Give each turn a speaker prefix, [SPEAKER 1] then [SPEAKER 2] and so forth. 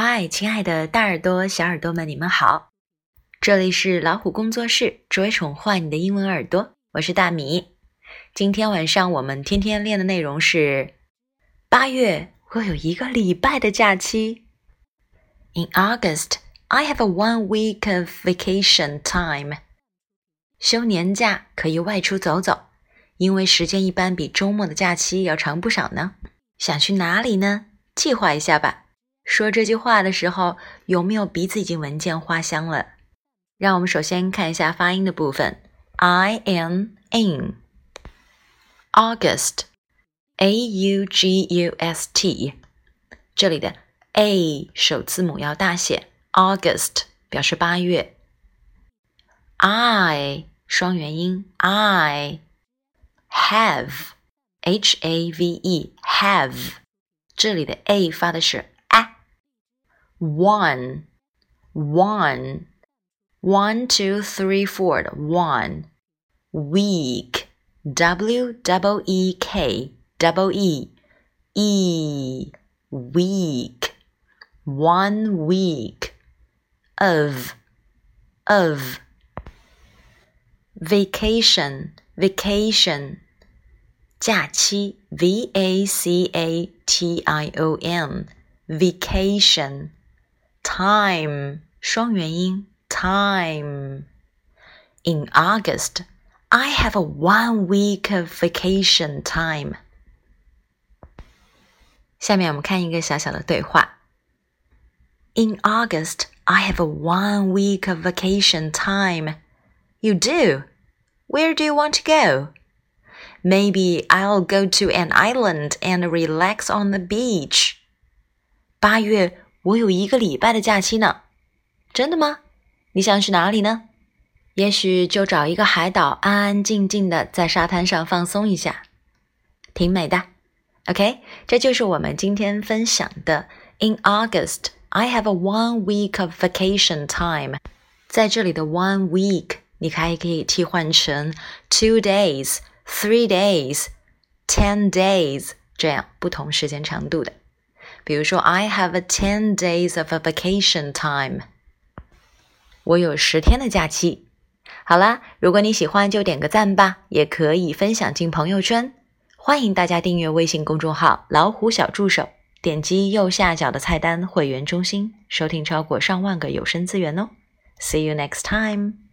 [SPEAKER 1] 嗨，亲爱的大耳朵、小耳朵们，你们好！这里是老虎工作室，只为宠坏你的英文耳朵。我是大米。今天晚上我们天天练的内容是：八月我有一个礼拜的假期。In August, I have a one week of vacation time. 休年假可以外出走走，因为时间一般比周末的假期要长不少呢。想去哪里呢？计划一下吧。说这句话的时候，有没有鼻子已经闻见花香了？让我们首先看一下发音的部分：I am in August, A U G U S T。这里的 A 首字母要大写，August 表示八月。I 双元音，I have H A V E have，这里的 A 发的是。One, one, one, two, three, four, one. Week, W double E K, double E, E, week, one week, of, of. Vacation, vacation. 假期，V A C A T I O N, vacation time 双元音 time. In August, I have a one week of vacation time. 下面我们看一个小小的对话。In August, I have a one week of vacation time. You do? Where do you want to go? Maybe I'll go to an island and relax on the beach. 八月 我有一个礼拜的假期呢，真的吗？你想去哪里呢？也许就找一个海岛，安安静静的在沙滩上放松一下，挺美的。OK，这就是我们今天分享的。In August, I have a one week of vacation time。在这里的 one week，你还可以替换成 two days、three days、ten days 这样不同时间长度的。比如说，I have a ten days of a vacation time。我有十天的假期。好啦，如果你喜欢，就点个赞吧，也可以分享进朋友圈。欢迎大家订阅微信公众号“老虎小助手”，点击右下角的菜单“会员中心”，收听超过上万个有声资源哦。See you next time.